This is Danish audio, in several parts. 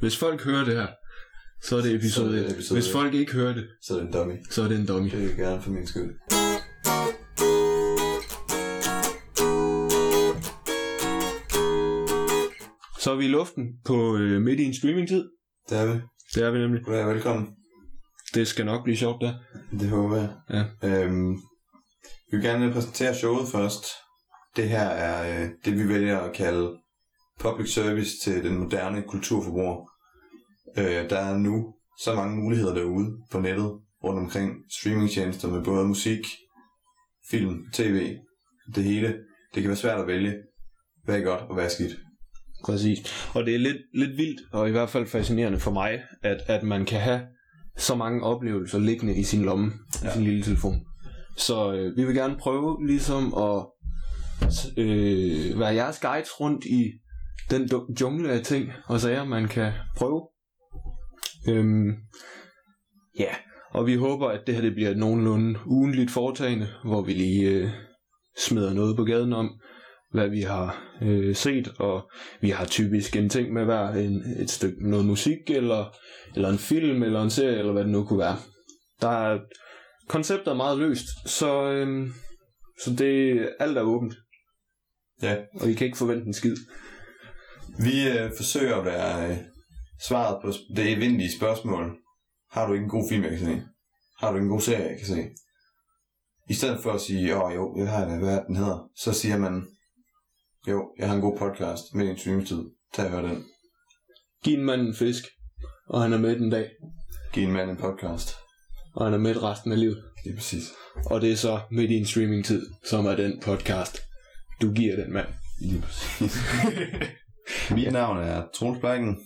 Hvis folk hører det her, så er det episode Så er det 1. episode Hvis folk ikke hører det, Så er det en dummy. så er det en dummy. Det er gerne for min skyld. Så er vi i luften på øh, midt i en streamingtid. Det er vi. Det er vi nemlig. Goddag, velkommen. Det skal nok blive sjovt der. Det håber jeg. Ja. Øhm, vi vil gerne præsentere showet først. Det her er øh, det, vi vælger at kalde public service til den moderne kulturforbruger. Øh, der er nu så mange muligheder derude på nettet, rundt omkring streamingtjenester med både musik, film, tv, det hele. Det kan være svært at vælge, hvad er godt og hvad er skidt. Præcis. Og det er lidt, lidt vildt, og i hvert fald fascinerende for mig, at, at man kan have så mange oplevelser liggende i sin lomme, ja. i sin lille telefon. Så øh, vi vil gerne prøve ligesom at øh, være jeres guides rundt i den jungle af ting og sager, man kan prøve. Øhm, ja, og vi håber, at det her det bliver et nogenlunde ugenligt foretagende, hvor vi lige øh, smider noget på gaden om, hvad vi har øh, set, og vi har typisk en ting med hver en, et stykke noget musik, eller, eller en film, eller en serie, eller hvad det nu kunne være. Der er, konceptet er meget løst, så, øhm, så det, alt er åbent, Ja, og I kan ikke forvente en skid. Vi øh, forsøger at være øh, svaret på det evindelige spørgsmål. Har du ikke en god film, jeg kan se? Har du ikke en god serie, jeg kan se? I stedet for at sige, åh jo, det har jeg da, hvad er den hedder, så siger man, jo, jeg har en god podcast med en streamtid. Tag og hør den. Giv en mand en fisk, og han er med den dag, Giv en mand en podcast. og han er med resten af livet. Det er præcis. Og det er så midt i en streamingtid, som er den podcast, du giver den mand. Lige præcis. Mit navn er Troels Bækken,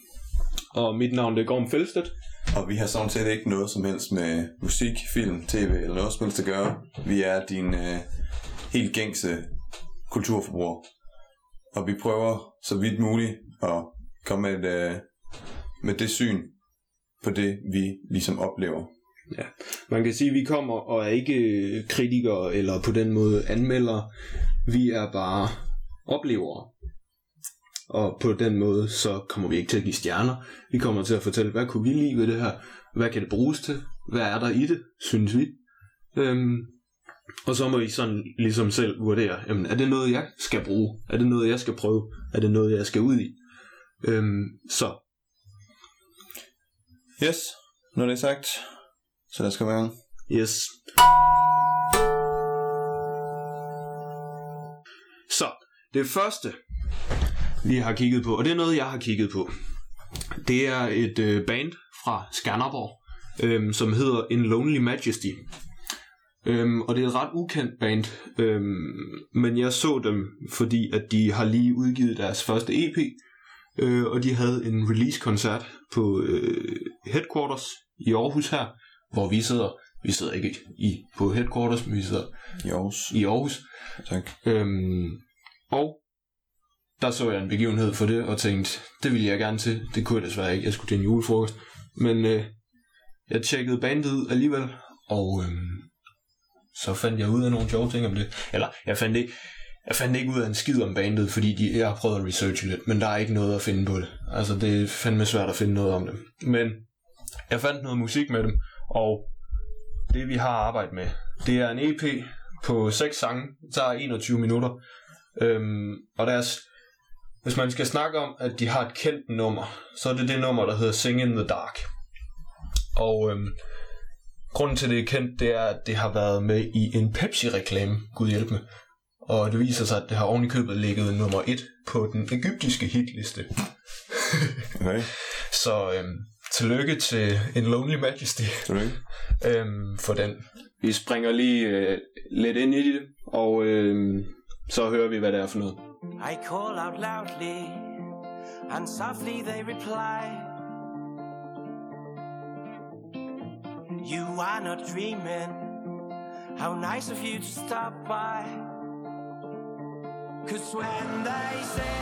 Og mit navn det er Gorm Fælstedt. og vi har sådan set ikke noget som helst med musik, film, tv eller noget som helst at gøre. Vi er din øh, helt gængse kulturforbruger. Og vi prøver så vidt muligt at komme med, et, øh, med det syn på det, vi ligesom oplever. Man kan sige, at vi kommer og er ikke øh, kritikere eller på den måde anmeldere. Vi er bare oplevere. Og på den måde, så kommer vi ikke til at give stjerner. Vi kommer til at fortælle, hvad kunne vi lide ved det her? Hvad kan det bruges til? Hvad er der i det, synes vi? Øhm, og så må I sådan ligesom selv vurdere, jamen, er det noget, jeg skal bruge? Er det noget, jeg skal prøve? Er det noget, jeg skal ud i? Øhm, så Yes, det er sagt, så lad os komme i gang. Yes. Så, det første, vi har kigget på, og det er noget, jeg har kigget på, det er et øh, band fra Skanderborg, øhm, som hedder In Lonely Majesty. Øhm, og det er et ret ukendt band, øhm, men jeg så dem, fordi at de har lige udgivet deres første EP, øh, og de havde en release-koncert på øh, Headquarters i Aarhus her, hvor vi sidder. Vi sidder ikke i på Headquarters, men vi sidder I Aarhus. i Aarhus. Tak. Øhm, og der så jeg en begivenhed for det, og tænkte, det ville jeg gerne til. Det kunne jeg desværre ikke. Jeg skulle til en julefrokost. Men øh, jeg tjekkede bandet alligevel, og øh, så fandt jeg ud af nogle sjove ting om det. Eller, jeg fandt ikke, jeg fandt ikke ud af en skid om bandet, fordi de, jeg har prøvet at researche lidt, men der er ikke noget at finde på det. Altså, det er fandme svært at finde noget om det. Men jeg fandt noget musik med dem, og det vi har arbejdet med, det er en EP på 6 sange, der er 21 minutter. Øhm, og deres, hvis man skal snakke om, at de har et kendt nummer, så er det det nummer, der hedder Sing in the Dark. Og øhm, grunden til, det er kendt, det er, at det har været med i en Pepsi-reklame, gud hjælp mig. Og det viser sig, at det har oven i købet ligget nummer 1 på den egyptiske hitliste. Okay. Så øhm, tillykke til En Lonely Majesty ikke? øhm, for den. Vi springer lige øh, lidt ind i det, og øhm, så hører vi, hvad det er for noget. I call out loudly, and softly they reply. You are not dreaming. How nice of you to stop by. Cause when they say,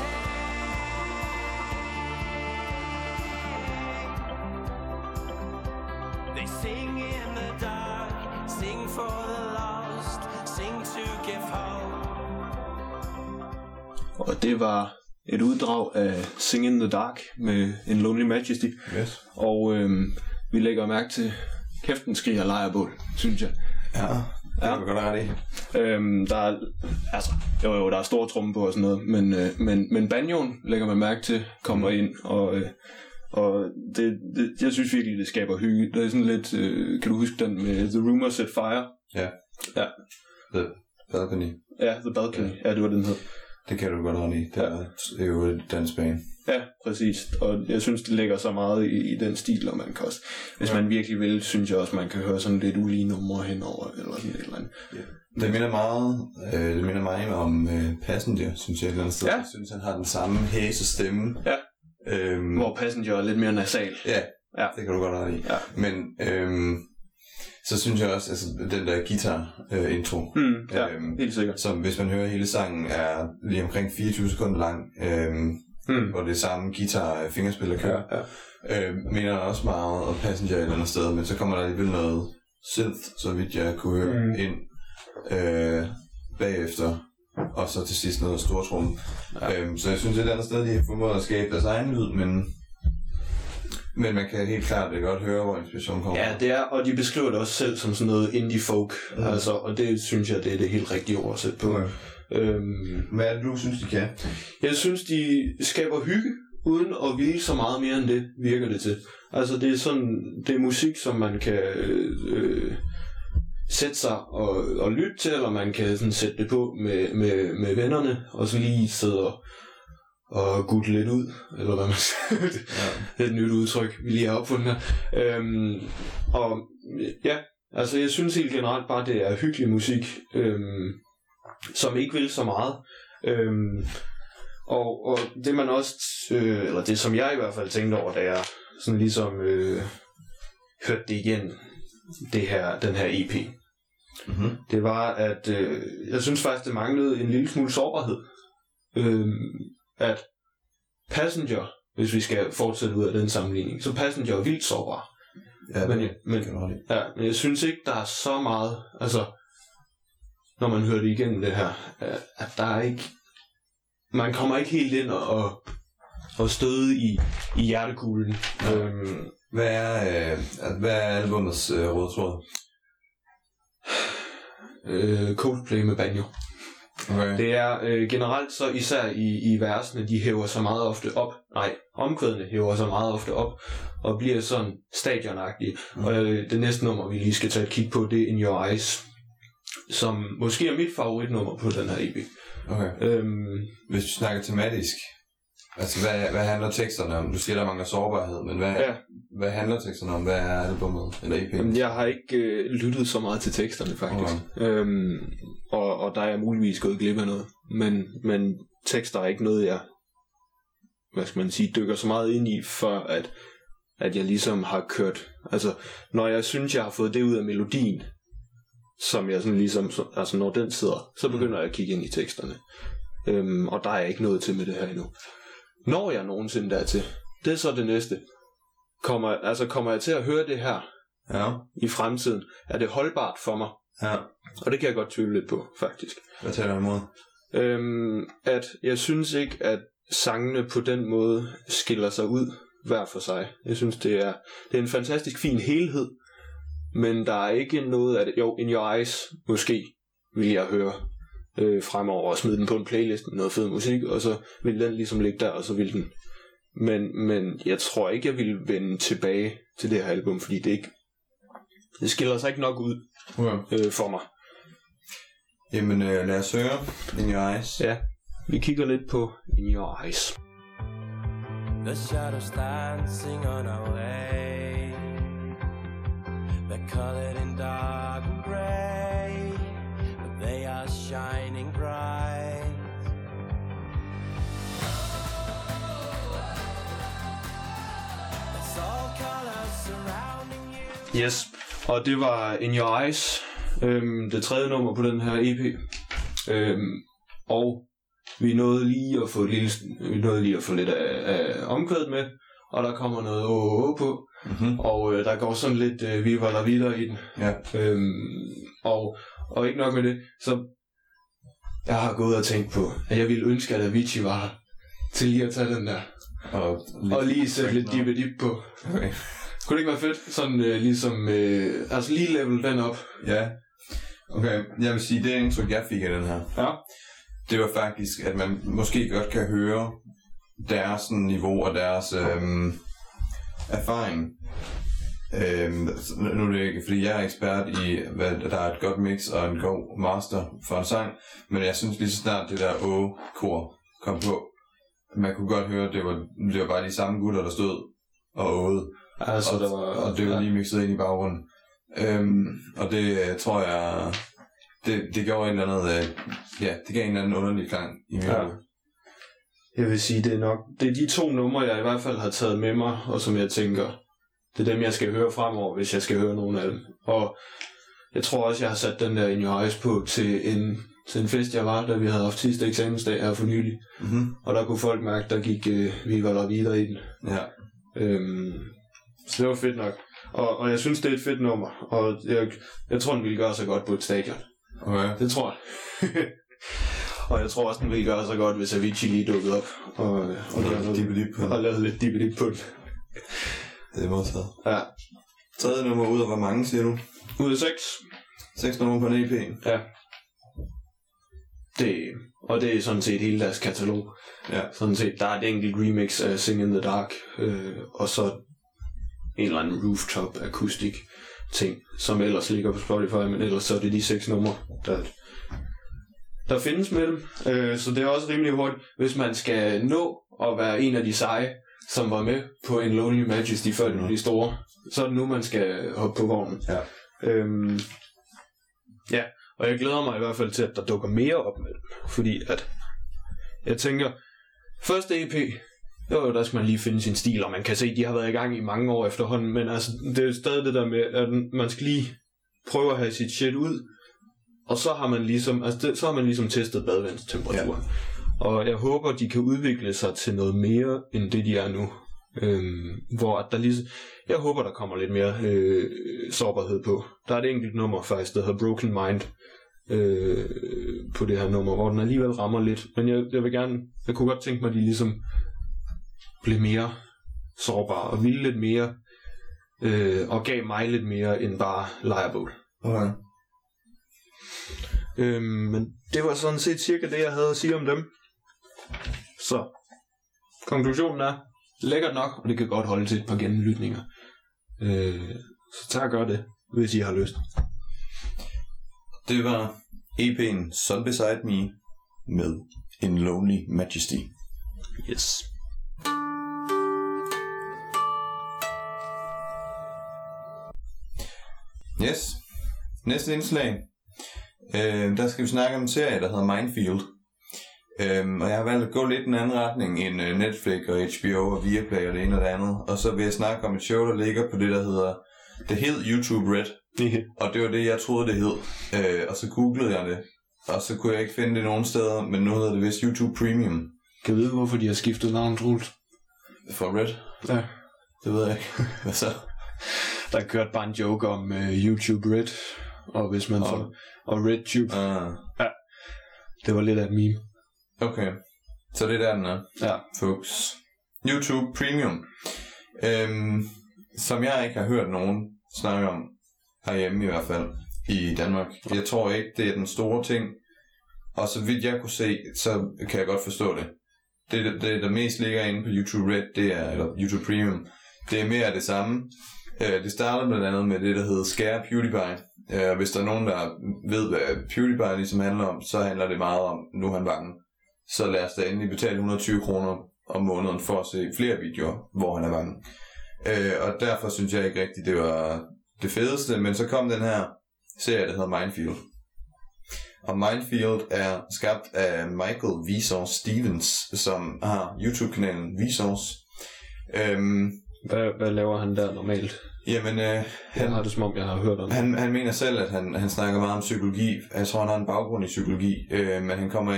they sing in the dark, sing for the lost, sing to give hope. Og det var et uddrag af Sing in the Dark med En Lonely Majesty. Yes. Og øhm, vi lægger mærke til kæften skriger lejrebål, synes jeg. Ja, det Ja. ja. kan godt ret i. Øhm, der er, altså, jo jo, der er store tromme på og sådan noget, men, øh, men, men banjoen lægger man mærke til, kommer ind, og, øh, og det, det, jeg synes virkelig, det skaber hygge. Det er sådan lidt, øh, kan du huske den med The Rumor Set Fire? The Balcony. Ja, The Balcony, ja, det var den hed. Det kan du godt ret i. Det er, jo et dansk bane. Ja, præcis. Og jeg synes, det lægger så meget i, i den stil, og man kan også, hvis Ja. man virkelig vil, synes jeg også, man kan høre sådan lidt ulige numre henover, eller sådan et eller andet. Det minder meget, øh, det minder meget om øh, Passenger, synes jeg et eller andet sted. Ja. Jeg synes, han har den samme hæse stemme. Ja. Øhm, Hvor Passenger er lidt mere nasal. Ja, Ja. det kan du godt have i. Ja. Men øhm, så synes jeg også, altså den der guitar-intro, Mm, ja, Øhm, helt sikkert. som hvis man hører hele sangen, er lige omkring 24 sekunder lang, øhm, Mm. hvor det er samme guitar-fingerspil, der kører. Ja, ja. Øh, minder også meget om Passenger et eller andet sted, men så kommer der alligevel noget synth, så vidt jeg kunne høre, Mm. ind øh, bagefter, og så til sidst noget stortrum. Ja. Øhm, så jeg synes et eller andet sted, de har formået at skabe deres egen lyd, men, men man kan helt klart det godt høre, hvor inspirationen kommer. Ja, det er, og de beskriver det også selv som sådan noget indie folk, mm. Altså, og det synes jeg, det er det helt rigtige ord at sætte på. Okay. Øhm, Hvad er det, du synes, de kan? jeg synes, de skaber hygge, uden at ville så meget mere end det, virker det til. Altså, det er sådan, det er musik, som man kan øh, sætte sig og, og lytte til, eller man kan sådan sætte det på med, med, med vennerne, og så lige sidde og, og gutte lidt ud, eller hvad man siger. Ja. Det er et nyt udtryk, vi lige har opfundet her. Øhm, og ja, altså jeg synes helt generelt bare, det er hyggelig musik, øhm, som ikke vil så meget. Øhm, og, og det man også, øh, eller det som jeg i hvert fald tænkte over, da jeg sådan ligesom øh, hørte det igen, det her, den her EP, Mm-hmm. det var, at øh, jeg synes faktisk, det manglede en lille smule sårbarhed. Øhm, at Passenger, hvis vi skal fortsætte ud af den sammenligning, så Passenger er vildt sårbar. Ja, Men, det men, ja, men jeg synes ikke, der er så meget, altså, når man hører det igennem det her, at der er ikke, man kommer ikke helt ind og, og, og støde i, i hjertekuglen. Ja. Øhm, Hvad er, øh, hvad er albumets øh, røde tråd? øh, Coldplay med banjo. Okay. Det er øh, generelt så især i, i versene, de hæver sig meget ofte op. Nej, omkvædene hæver sig meget ofte op og bliver sådan stadionagtige. Mm. Og øh, det næste nummer, vi lige skal tage et kig på, det er In Your Eyes, som måske er mit favoritnummer på den her EP. okay. Øhm, Hvis vi snakker tematisk, altså hvad, hvad handler teksterne om? Du siger, der mangler sårbarhed, men hvad, Ja. hvad handler teksterne om? Hvad er albumet eller EP'en? Jamen, jeg har ikke øh, lyttet så meget til teksterne, faktisk. Okay. Øhm, og, og der er jeg muligvis gået glip af noget. Men, men tekster er ikke noget, jeg hvad skal man sige, dykker så meget ind i, før at, at jeg ligesom har kørt. Altså, når jeg synes, jeg har fået det ud af melodien, som jeg sådan ligesom, så- altså når den sidder, så begynder jeg at kigge ind i teksterne. Øhm, og der er jeg ikke nået til med det her endnu. Når jeg nogensinde dertil, det er så det næste. Kommer, altså kommer jeg til at høre det her, Ja. i fremtiden, er det holdbart for mig. ja. Og det kan jeg godt tvivle lidt på, faktisk. Hvad taler du imod? Øhm, at jeg synes ikke, at sangene på den måde skiller sig ud hver for sig. Jeg synes, det er, det er en fantastisk fin helhed, men der er ikke noget af det. Jo, In Your Eyes, måske, vil jeg høre øh, fremover og smide den på en playlist med noget fed musik, og så vil den ligesom ligge der, og så vil den. Men, men jeg tror ikke, jeg vil vende tilbage til det her album, fordi det ikke det skiller sig ikke nok ud Okay. øh, for mig. Jamen, øh, lad os høre In Your Eyes. Ja, vi kigger lidt på In Your Eyes. The shadows dancing on our way. They're colored in dark shining bright. Yes, og det var In Your Eyes, øhm, det tredje nummer på den her EP. Øhm, og vi nåede lige at få et lille, vi nåede lige at få lidt af, af omkvædet med, og der kommer noget åh på, Mm-hmm. og øh, der går sådan lidt øh, vi var der videre i den. Ja. Øhm, og, og ikke nok med det, så jeg har gået og tænkt på, at jeg ville ønske, at Avicii var her. til lige at tage den der. Og, Og lige sætte lidt dip dip på. Okay. Kunne det ikke være fedt? Sådan øh, ligesom, øh, altså lige level den op. Ja. Okay, jeg vil sige, det indtryk, jeg fik af den her, Ja. det var faktisk, at man måske godt kan høre deres sådan, niveau og deres øhm, erfaring. Øhm, nu er det ikke, fordi jeg er ekspert i, hvad der er et godt mix og en god master for en sang, men jeg synes lige så snart det der å-kor kom på, man kunne godt høre, at det var, det var bare de samme gutter, der stod og åede. Altså, og, der var, og det var lige mixet ind i baggrunden. Øhm, og det øh, tror jeg, det, det gjorde en eller anden, øh, ja, det gav en eller anden underlig klang i mit Ja. Jeg vil sige, det er nok, det er de to numre, jeg i hvert fald har taget med mig, og som jeg tænker, det er dem, jeg skal høre fremover, hvis jeg skal høre nogen af dem. Og jeg tror også, jeg har sat den der In Your Eyes på til en, til en fest, jeg var, da vi havde haft sidste eksamensdag her for nylig. Mm-hmm. Og der kunne folk mærke, der gik øh, Viva la Vida i den. Ja. Øhm, så det var fedt nok. Og, og jeg synes, det er et fedt nummer. Og jeg, jeg tror, den ville gøre sig godt på et stadion. Okay. Det tror jeg. og jeg tror også, den ville gøre sig godt, hvis Avicii lige dukkede op. Og, og, lavede Dippelip på den. og lavede lidt dippelip på den. Det er modtaget. Ja. Tredje nummer ud af hvor mange, siger du? Ud af seks. Seks numre på en EP. Ja. Det, og det er sådan set hele deres katalog. Ja. Sådan set, der er et enkelt remix af Sing in the Dark, øh, og så en eller anden rooftop akustik ting, som ellers ligger på Spotify, men ellers så er det de seks numre, der, der findes med dem. Øh, så det er også rimelig hurtigt, hvis man skal nå at være en af de seje, som var med på en Lonely Majesty før de Mhm. blev store, så er det nu, man skal hoppe på vognen. Ja. Øhm, ja, og jeg glæder mig i hvert fald til, at der dukker mere op med dem, fordi at jeg tænker, første EP, jo, der skal man lige finde sin stil, og man kan se, at de har været i gang i mange år efterhånden, men altså, det er jo stadig det der med, at man skal lige prøve at have sit shit ud, og så har man ligesom, altså det, så har man ligesom testet badevandstemperaturen. Ja. Og jeg håber, de kan udvikle sig til noget mere, end det de er nu. Øhm, hvor at der ligesom, jeg håber, der kommer lidt mere øh, sårbarhed på. Der er et enkelt nummer faktisk, der hedder Broken Mind, øh, på det her nummer, hvor den alligevel rammer lidt. Men jeg, jeg vil gerne, jeg kunne godt tænke mig, at de ligesom blev mere sårbare og ville lidt mere, øh, og gav mig lidt mere end bare lejrebål. Okay. Øhm, men det var sådan set cirka det, jeg havde at sige om dem. Så, konklusionen er, lækkert nok, og det kan godt holde til et par gennemlytninger. Øh, så tag og gør det, hvis I har lyst. Det var EP'en Sun Beside Me med En Lonely Majesty. Yes. Yes. Næste indslag. Øh, der skal vi snakke om en serie, der hedder Minefield. Øhm, og jeg har valgt at gå lidt en anden retning end øh, Netflix og HBO og Viaplay og det ene og det andet. Og så vil jeg snakke om et show, der ligger på det, der hedder... Det hed YouTube Red, og det var det, jeg troede, det hed. Øh, og så googlede jeg det. Og så kunne jeg ikke finde det nogen steder, men nu hedder det vist YouTube Premium Kan du vide, hvorfor de har skiftet navn, Troels? for Red. Ja. Det ved jeg ikke. Hvad så? Der kørte bare en joke om uh, YouTube Red, og hvis man Og- får... Og RedTube. Ah, Det var lidt af et meme. Okay. Så det er der, den er. Ja. folks. YouTube Premium. Øhm, som jeg ikke har hørt nogen snakke om, herhjemme i hvert fald, i Danmark. Jeg tror ikke, det er den store ting. Og så vidt jeg kunne se, så kan jeg godt forstå det. Det, det, det der mest ligger inde på YouTube Red, det er, eller YouTube Premium, det er mere af det samme. Øh, det starter blandt andet med det, der hedder Scare PewDiePie. Øh, hvis der er nogen, der ved, hvad PewDiePie ligesom handler om, så handler det meget om, nu er han bange. Så lad os da endelig betale 120 kroner om måneden for at se flere videoer, hvor han er bange. Øh, og derfor synes jeg ikke rigtigt, det var det fedeste. Men så kom den her serie, der hedder Minefield. Og Minefield er skabt af Michael Vsauce Stevens, som har YouTube-kanalen Vsauce. Øhm, Hvad, hvad laver han der normalt? jamen, øh, Jeg han, har det som om, jeg har hørt om han, han mener selv, at han, han snakker meget om psykologi. Jeg tror, han har en baggrund i psykologi, øh, men han kommer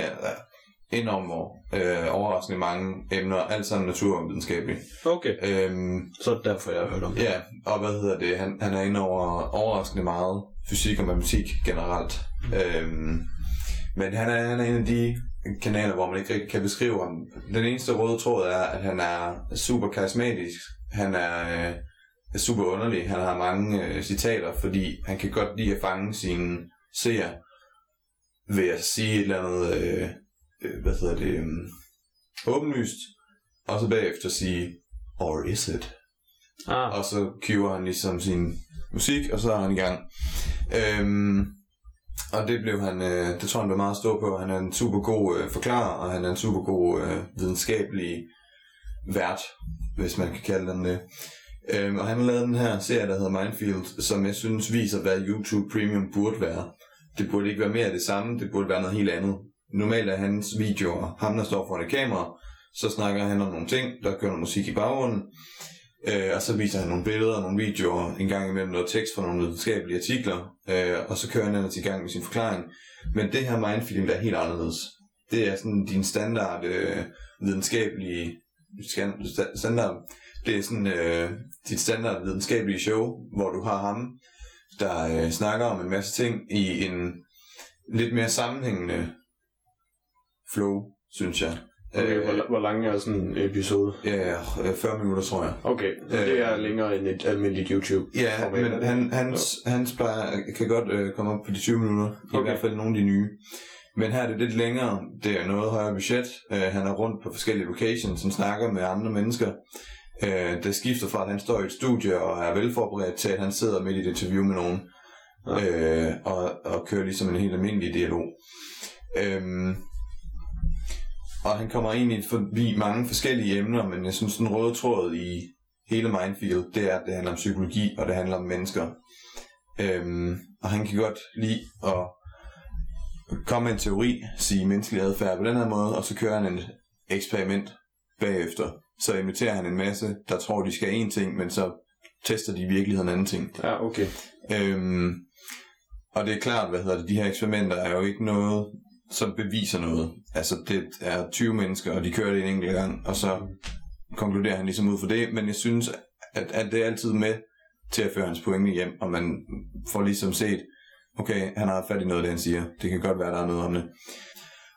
over øh, overraskende mange emner, alt sammen naturvidenskabeligt. Okay, Øhm, så er det derfor, jeg har hørt om det. ja, og hvad hedder det? Han, han er inde over overraskende meget fysik og matematik generelt. Øhm, Men han er, han er en af de kanaler, hvor man ikke rigtig kan beskrive ham. Den eneste røde tråd er, at han er super karismatisk. Han er, øh, er super underlig. Han har mange øh, citater, fordi han kan godt lide at fange sine seere ved at sige et eller andet, øh, øh, hvad hedder det, øh, åbenlyst, og så bagefter sige, or is it? Ah, Og så cuer han ligesom sin musik, og så er han i gang. Øhm, og det blev han, øh, det tror jeg, han blev meget stå på. Han er en super god øh, forklarer, og han er en super god øh, videnskabelig vært, hvis man kan kalde den det. Øhm, og han har lavet den her serie, der hedder Minefield, som jeg synes viser, hvad YouTube Premium burde være. Det burde ikke være mere af det samme, det burde være noget helt andet. Normalt er hans videoer, ham der står foran et kamera, så snakker han om nogle ting, der kører noget musik i baggrunden, øh, og så viser han nogle billeder og nogle videoer, en gang imellem noget tekst fra nogle videnskabelige artikler, øh, og så kører han ellers i gang med sin forklaring. Men det her Mindfilm, der er helt anderledes. Det er sådan din standard øh, videnskabelige standard. Det er sådan øh, dit standard videnskabelige show, hvor du har ham, der øh, snakker om en masse ting i en lidt mere sammenhængende flow, synes jeg. okay, Øh, hvor, hvor lang er sådan en episode? Ja, øh, 40 minutter, tror jeg. Okay, så det er længere end et almindeligt YouTube. Ja, men han, hans, hans plejer, kan godt øh, komme op på de 20 minutter. I Okay. hvert fald nogle af de nye. Men her er det lidt længere. Det er noget højere budget. Øh, han er rundt på forskellige locations, som snakker med andre mennesker. Øh, det skifter fra, at han står i et studie og er velforberedt, til at han sidder midt i et interview med nogen. Øh, og, og kører ligesom en helt almindelig dialog. Øhm, og han kommer egentlig forbi mange forskellige emner, men jeg synes, den røde tråd i hele Mindfield, det er, at det handler om psykologi, og det handler om mennesker. Øhm, og han kan godt lide at komme med en teori, sige menneskelig adfærd på den her måde, og så kører han et eksperiment bagefter. Så inviterer han en masse, der tror, de skal en ting, men så tester de i virkeligheden en anden ting. Ja, okay. Øhm, og det er klart, hvad hedder det, de her eksperimenter er jo ikke noget, som beviser noget. Altså, det er 20 mennesker, og de kører det en enkelt gang, og så konkluderer han ligesom ud for det. Men jeg synes, at, at det er altid med til at føre hans pointe hjem, og man får ligesom set, okay, han har fat i noget, det han siger. Det kan godt være, der er noget om det.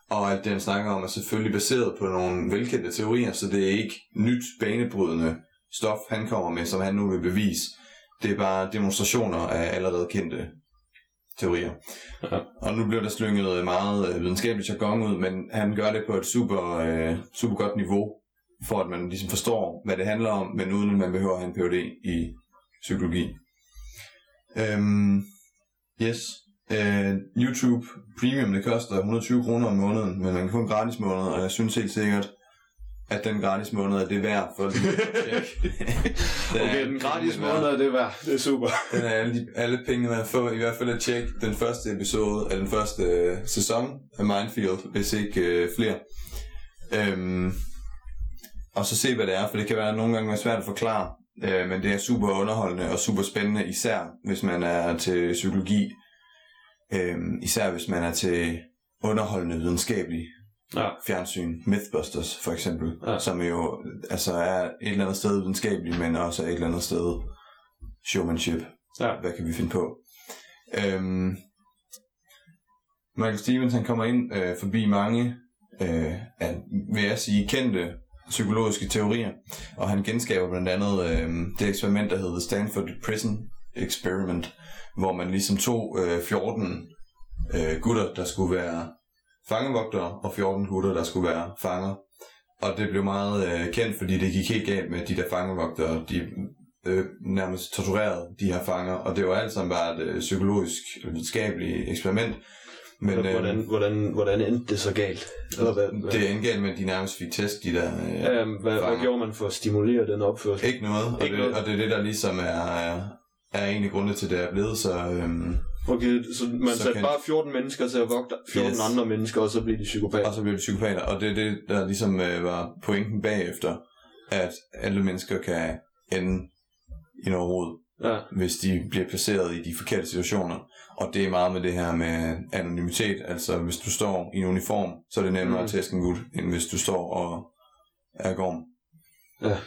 Og alt det, han snakker om, er selvfølgelig baseret på nogle velkendte teorier, så det er ikke nyt, banebrydende stof, han kommer med, som han nu vil bevise. Det er bare demonstrationer af allerede kendte teorier. Ja. Og nu bliver der slynget meget øh, videnskabelig jargon ud, men han gør det på et super, øh, super godt niveau, for at man ligesom forstår, hvad det handler om, men uden at man behøver at have en Ph.D. i psykologi. Øhm, yes. Øh, YouTube Premium, det koster 120 kroner om måneden, men man kan få en gratis måned, og jeg synes helt sikkert, at den gratis måned er det værd for lige. Den Okay, den gratis måned er det værd. Det er super. Den er alle, de, alle pengene, man får, i hvert fald at tjekke den første episode af den første øh, sæson af Mindfield, hvis ikke øh, flere. Øhm, og så se, hvad det er, for det kan være nogle gange være svært at forklare, øh, men det er super underholdende og super spændende, især hvis man er til psykologi, øh, især hvis man er til underholdende videnskabelig Ja. fjernsyn, Mythbusters for eksempel, Ja. som jo altså er et eller andet sted videnskabeligt, men også er et eller andet sted showmanship. Ja. Hvad kan vi finde på? Øhm, Michael Stevens han kommer ind øh, forbi mange, øh, af, vil jeg sige, kendte psykologiske teorier, og han genskaber blandt andet øh, det eksperiment, der hedder Stanford Prison Experiment, hvor man ligesom tog øh, 14 øh, gutter, der skulle være fangevogtere, og 14 gutter, der skulle være fanger. Og det blev meget øh, kendt, fordi det gik helt galt med de der fangevogtere. De øh, nærmest torturerede de her fanger, og det var alt sammen bare et øh, psykologisk, videnskabeligt eksperiment. Men øh, hvordan, hvordan, hvordan endte det så galt? Eller hvad, hvad? det endte galt med, at de nærmest fik test, de der øh, Ja, hvad, hvad fanger. gjorde man for at stimulere den opførsel? Ikke noget, og, Ikke det, noget. og det er det, der ligesom er, er, er egentlig grundet til, det er blevet så... Øhm, Okay, så man Så satte kan- bare 14 mennesker til at vogte 14 Yes. andre mennesker, og så blev de psykopater. og så blev de psykopater, og det er det, der ligesom øh, var pointen bagefter, at alle mennesker kan ende i noget rod, Ja, hvis de bliver placeret i de forkerte situationer. Og det er meget med det her med anonymitet, altså hvis du står i en uniform, så er det nemmere Mm. at tæske en gut, end hvis du står og er gorm. ja.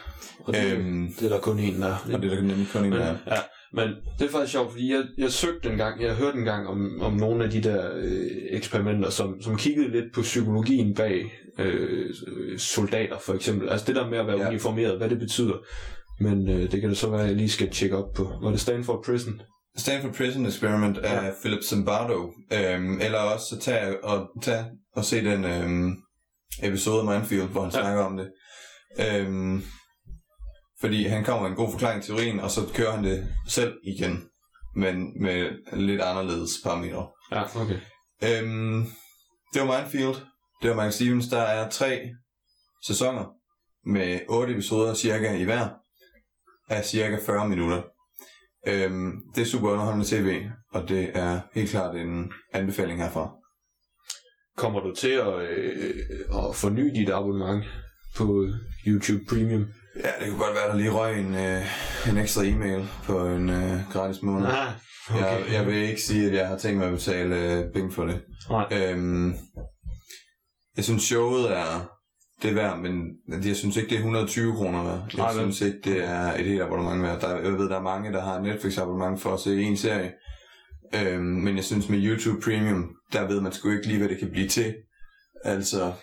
Og det, Øhm, det er der kun en, der og det er der nemlig kun en, der er. Ja. Men det er faktisk sjovt, fordi jeg, jeg søgte en gang, jeg hørte en gang om, om nogle af de der øh, eksperimenter, som, som kiggede lidt på psykologien bag øh, soldater for eksempel. Altså det der med at være Ja. uniformeret, hvad det betyder. Men øh, det kan det så være, at jeg lige skal tjekke op på. Var det Stanford Prison? Stanford Prison Experiment af Ja. Philip Zimbardo. Øhm, eller også så tag og, tag og se den øhm, episode af Mindfield, hvor han. Ja. snakker om det. Øhm, fordi han kommer med en god forklaring til teorien, og så kører han det selv igen. Men med lidt anderledes parametre. Ja, okay. Øhm, det var Mindfield. Det var Mike Stevens. Der er tre sæsoner med otte episoder cirka i hver af cirka 40 minutter. Øhm, det er super underholdende tv, og det er helt klart en anbefaling herfra. Kommer du til at, øh, at forny dit abonnement på YouTube Premium? Ja, det kunne godt være, der lige røg en, øh, en ekstra e-mail på en øh, gratis måned. Ah, Okay. Jeg, jeg vil ikke sige, at jeg har tænkt mig at betale øh, penge for det. Nej. Øhm, jeg synes, showet er det er værd, men jeg synes ikke, det er 120 kroner værd. Jeg Nej, synes ikke, det er et helt abonnement værd. Der, jeg ved, der er mange, der har Netflix-abonnement for at se en serie. Øhm, men jeg synes, med YouTube Premium, der ved man sgu ikke lige, hvad det kan blive til. Altså,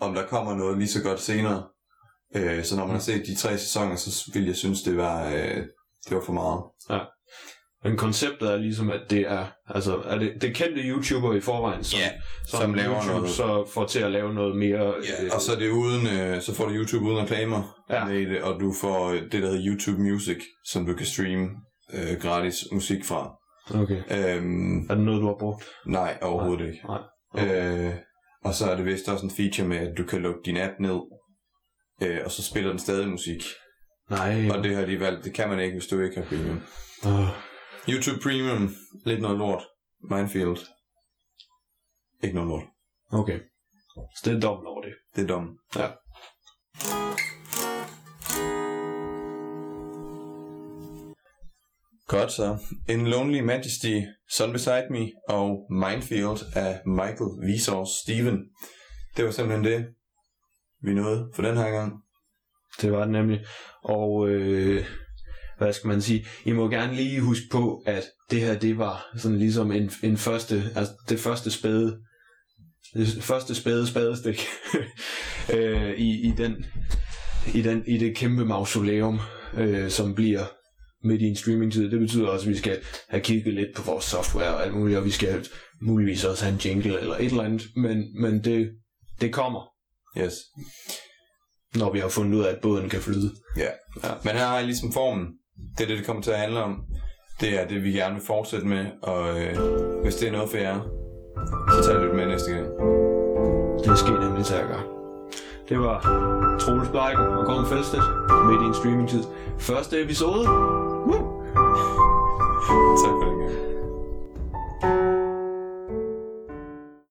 om der kommer noget lige så godt senere. Øh, så når man har set de tre sæsoner, så vil jeg synes, det var, øh, det var for meget. Men konceptet er ligesom, at det er, altså, er det, det er kendte YouTuber i forvejen, som, Ja, som, som laver YouTube noget. så får til at lave noget mere... Ja, og så er det uden, øh, så får du YouTube uden reklamer ja. Ja. med det, og du får øh, det, der hedder YouTube Music, som du kan streame øh, gratis musik fra. Okay. Øhm, Er det noget, du har brugt? nej, overhovedet ikke. Nej. Øh, og så er det vist også en feature med, at du kan lukke din app ned, øh, og så spiller den stadig musik. Nej. Og det har de valgt, det kan man ikke, hvis du ikke har premium. Åh, YouTube Premium, lidt noget lort. Minefield, ikke noget lort. okay. Så det er dobbelt over det. Det er dumt. Ja. Godt så. In Lonely Majesty, Sun Beside Me og Minefield af Michael Wiesors Steven. Det var simpelthen det, vi nåede for den her gang. Det var det nemlig. Og øh, hvad skal man sige? I må gerne lige huske på, at det her, det var sådan ligesom en, en første, altså det første spæde, det første spæde spadestik øh, i, i, den, i, den, i det kæmpe mausoleum, øh, som bliver midt i en streamingtid. Det betyder også, at vi skal have kigget lidt på vores software og alt muligt, og vi skal muligvis også have en jingle eller et eller andet, men, men det, det kommer, Yes. når vi har fundet ud af, at båden kan flyde. Ja. ja. Men her har I ligesom formen. Det er det, det kommer til at handle om. Det er det, vi gerne vil fortsætte med, og øh, hvis det er noget for jer, så tag lidt med næste gang. Det sker nemlig at gøre. Det var Troels Bleiken og Gorm Felstedt midt i en streamingtid. Første episode. Woo!